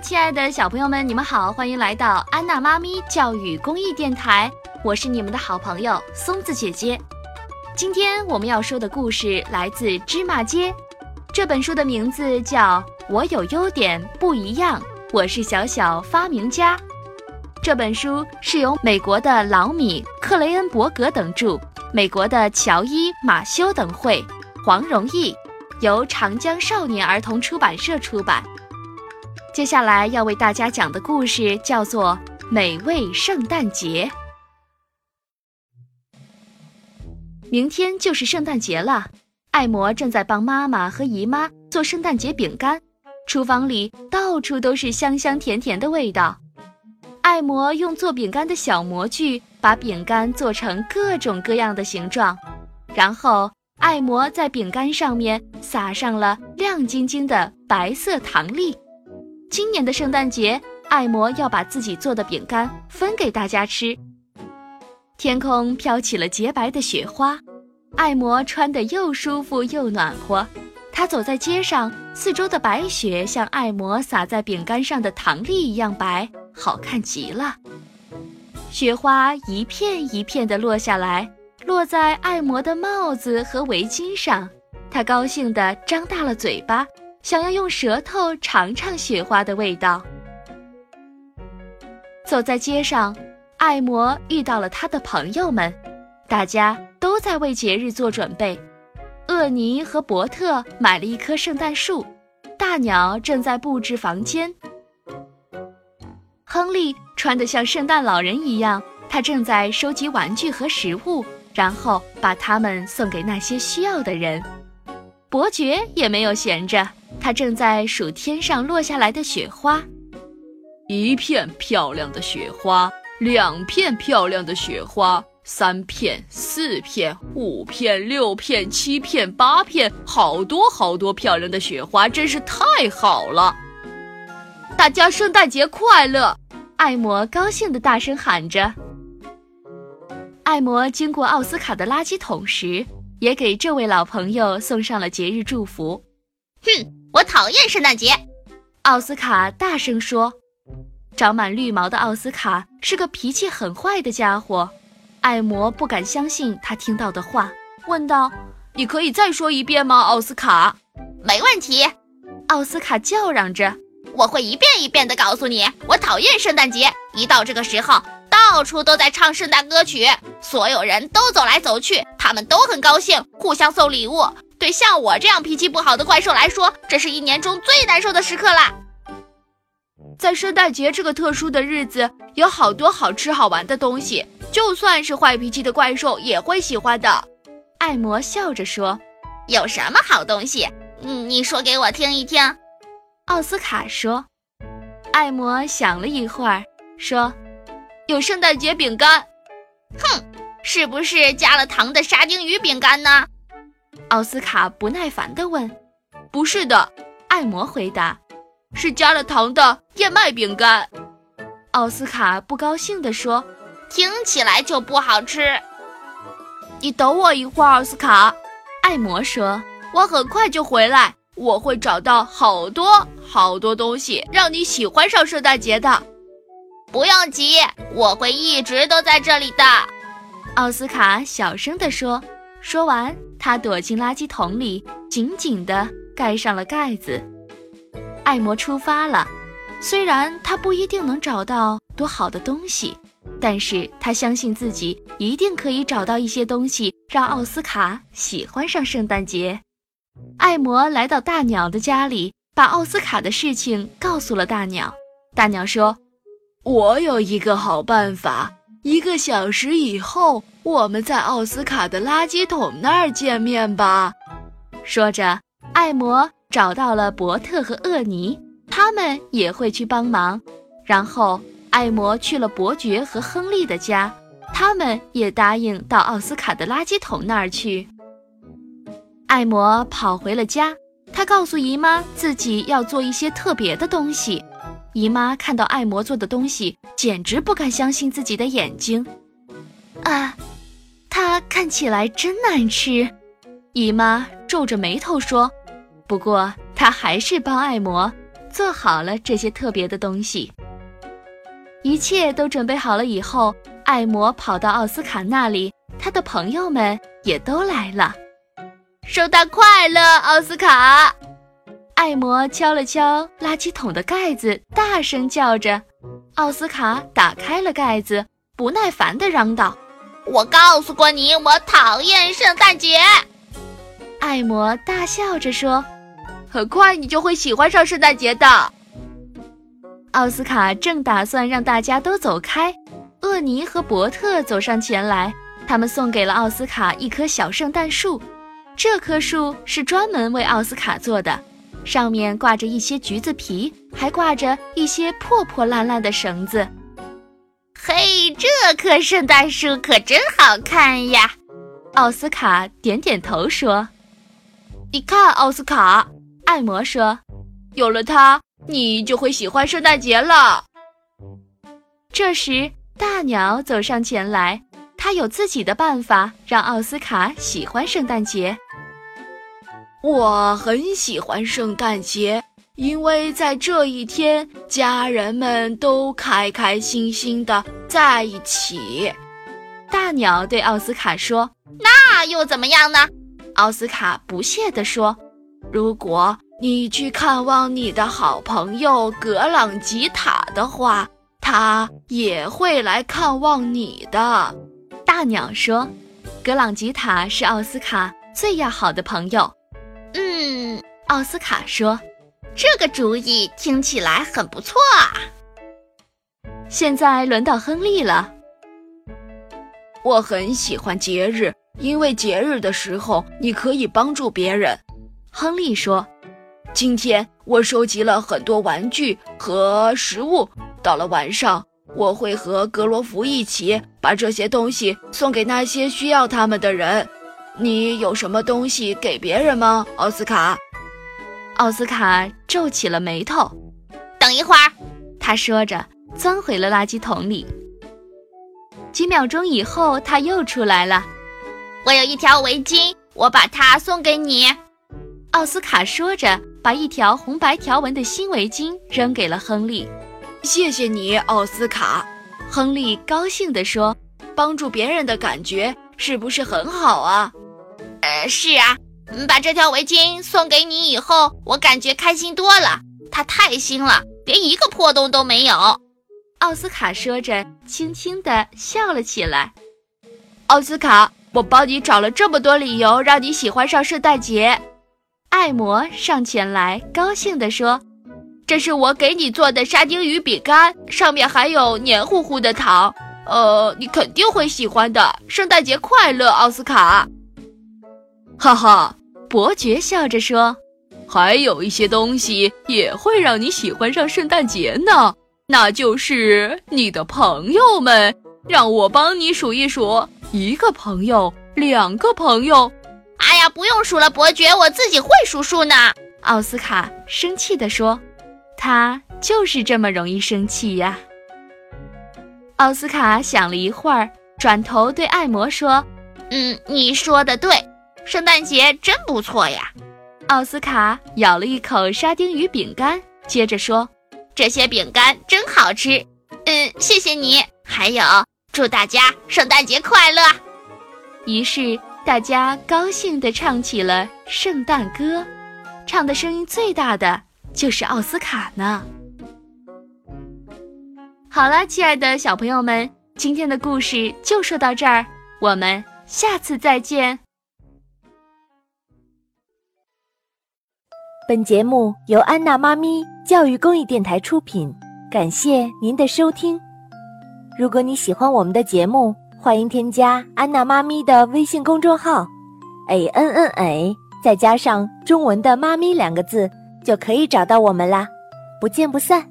亲爱的小朋友们，你们好，欢迎来到安娜妈咪教育公益电台，我是你们的好朋友松子姐姐。今天我们要说的故事来自《芝麻街》，这本书的名字叫《我有优点不一样》，我是小小发明家。这本书是由美国的老米·克雷恩伯格等著，美国的乔伊·马修等绘，黄荣毅，由长江少年儿童出版社出版。接下来要为大家讲的故事叫做《美味圣诞节》。明天就是圣诞节了，艾摩正在帮妈妈和姨妈做圣诞节饼干，厨房里到处都是香香甜甜的味道。艾摩用做饼干的小模具把饼干做成各种各样的形状，然后艾摩在饼干上面撒上了亮晶晶的白色糖粒。今年的圣诞节，艾摩要把自己做的饼干分给大家吃。天空飘起了洁白的雪花，艾摩穿得又舒服又暖和。他走在街上，四周的白雪像艾摩撒在饼干上的糖粒一样白，好看极了。雪花一片一片地落下来，落在艾摩的帽子和围巾上。他高兴地张大了嘴巴。想要用舌头尝尝雪花的味道。走在街上，艾摩遇到了他的朋友们，大家都在为节日做准备。厄尼和伯特买了一棵圣诞树，大鸟正在布置房间。亨利穿得像圣诞老人一样，他正在收集玩具和食物，然后把它们送给那些需要的人。伯爵也没有闲着。他正在数天上落下来的雪花，一片漂亮的雪花，两片漂亮的雪花，三片、四片、五片、六片、七片、八片，好多好多漂亮的雪花，真是太好了！大家圣诞节快乐！艾摩高兴地大声喊着。艾摩经过奥斯卡的垃圾桶时，也给这位老朋友送上了节日祝福。哼！我讨厌圣诞节，奥斯卡大声说。长满绿毛的奥斯卡是个脾气很坏的家伙。艾摩不敢相信他听到的话，问道：“你可以再说一遍吗，奥斯卡？”“没问题。”奥斯卡叫嚷着：“我会一遍一遍地告诉你，我讨厌圣诞节。一到这个时候，到处都在唱圣诞歌曲，所有人都走来走去，他们都很高兴，互相送礼物。”对像我这样脾气不好的怪兽来说，这是一年中最难受的时刻啦。在圣诞节这个特殊的日子，有好多好吃好玩的东西，就算是坏脾气的怪兽也会喜欢的。艾摩笑着说：“有什么好东西？嗯，你说给我听一听。”奥斯卡说。艾摩想了一会儿，说：“有圣诞节饼干。”哼，是不是加了糖的沙丁鱼饼干呢？奥斯卡不耐烦地问：“不是的。”艾摩回答：“是加了糖的燕麦饼干。”奥斯卡不高兴地说：“听起来就不好吃。”你等我一会儿，奥斯卡。”艾摩说：“我很快就回来，我会找到好多好多东西，让你喜欢上圣诞节的。”不用急，我会一直都在这里的。”奥斯卡小声地说。说完，他躲进垃圾桶里，紧紧地盖上了盖子。艾摩出发了，虽然他不一定能找到多好的东西，但是他相信自己一定可以找到一些东西，让奥斯卡喜欢上圣诞节。艾摩来到大鸟的家里，把奥斯卡的事情告诉了大鸟。大鸟说：“我有一个好办法。”一个小时以后，我们在奥斯卡的垃圾桶那儿见面吧。说着，艾摩找到了伯特和厄尼，他们也会去帮忙。然后，艾摩去了伯爵和亨利的家，他们也答应到奥斯卡的垃圾桶那儿去。艾摩跑回了家，他告诉姨妈自己要做一些特别的东西。姨妈看到艾摩做的东西，简直不敢相信自己的眼睛。啊，它看起来真难吃！姨妈皱着眉头说。不过她还是帮艾摩做好了这些特别的东西。一切都准备好了以后，艾摩跑到奥斯卡那里，他的朋友们也都来了。圣诞快乐，奥斯卡！艾摩敲了敲垃圾桶的盖子，大声叫着。奥斯卡打开了盖子，不耐烦地嚷道：“我告诉过你，我讨厌圣诞节。”艾摩大笑着说：“很快你就会喜欢上圣诞节的。”奥斯卡正打算让大家都走开，厄尼和伯特走上前来，他们送给了奥斯卡一棵小圣诞树。这棵树是专门为奥斯卡做的，上面挂着一些橘子皮，还挂着一些破破烂烂的绳子。嘿，这棵圣诞树可真好看呀！奥斯卡点点头说：“你看，奥斯卡。”艾摩说：“有了它。”你就会喜欢圣诞节了。这时，大鸟走上前来，他有自己的办法让奥斯卡喜欢圣诞节。我很喜欢圣诞节，因为在这一天，家人们都开开心心的在一起。大鸟对奥斯卡说：“那又怎么样呢？”奥斯卡不屑地说：“如果……”你去看望你的好朋友格朗吉塔的话，他也会来看望你的。大鸟说：“格朗吉塔是奥斯卡最要好的朋友。”嗯，奥斯卡说：“这个主意听起来很不错啊。”现在轮到亨利了。我很喜欢节日，因为节日的时候你可以帮助别人。亨利说。今天我收集了很多玩具和食物。到了晚上，我会和格罗弗一起把这些东西送给那些需要他们的人。你有什么东西给别人吗，奥斯卡？奥斯卡皱起了眉头。等一会儿，他说着，钻回了垃圾桶里。几秒钟以后，他又出来了。我有一条围巾，我把它送给你。奥斯卡说着。把一条红白条纹的新围巾扔给了亨利，谢谢你，奥斯卡。亨利高兴地说：“帮助别人的感觉是不是很好啊？”“呃，是啊，把这条围巾送给你以后，我感觉开心多了。它太新了，连一个破洞都没有。”奥斯卡说着，轻轻地笑了起来。奥斯卡，我帮你找了这么多理由，让你喜欢上圣诞节。艾摩上前来，高兴地说：“这是我给你做的沙丁鱼饼干，上面还有黏糊糊的糖。呃，你肯定会喜欢的。圣诞节快乐，奥斯卡！”哈哈，伯爵笑着说：“还有一些东西也会让你喜欢上圣诞节呢，那就是你的朋友们。让我帮你数一数：一个朋友，两个朋友。”哎呀，不用数了，伯爵，我自己会数数呢。奥斯卡生气地说：“他就是这么容易生气呀。”奥斯卡想了一会儿，转头对艾摩说：“嗯，你说的对，圣诞节真不错呀。”奥斯卡咬了一口沙丁鱼饼干，接着说：“这些饼干真好吃。嗯，谢谢你。还有，祝大家圣诞节快乐。”于是。大家高兴地唱起了圣诞歌，唱的声音最大的就是奥斯卡呢。好了，亲爱的小朋友们，今天的故事就说到这儿，我们下次再见。本节目由安娜妈咪教育公益电台出品，感谢您的收听。如果你喜欢我们的节目，欢迎添加安娜妈咪的微信公众号，a n n a，再加上中文的“妈咪”两个字，就可以找到我们啦。不见不散。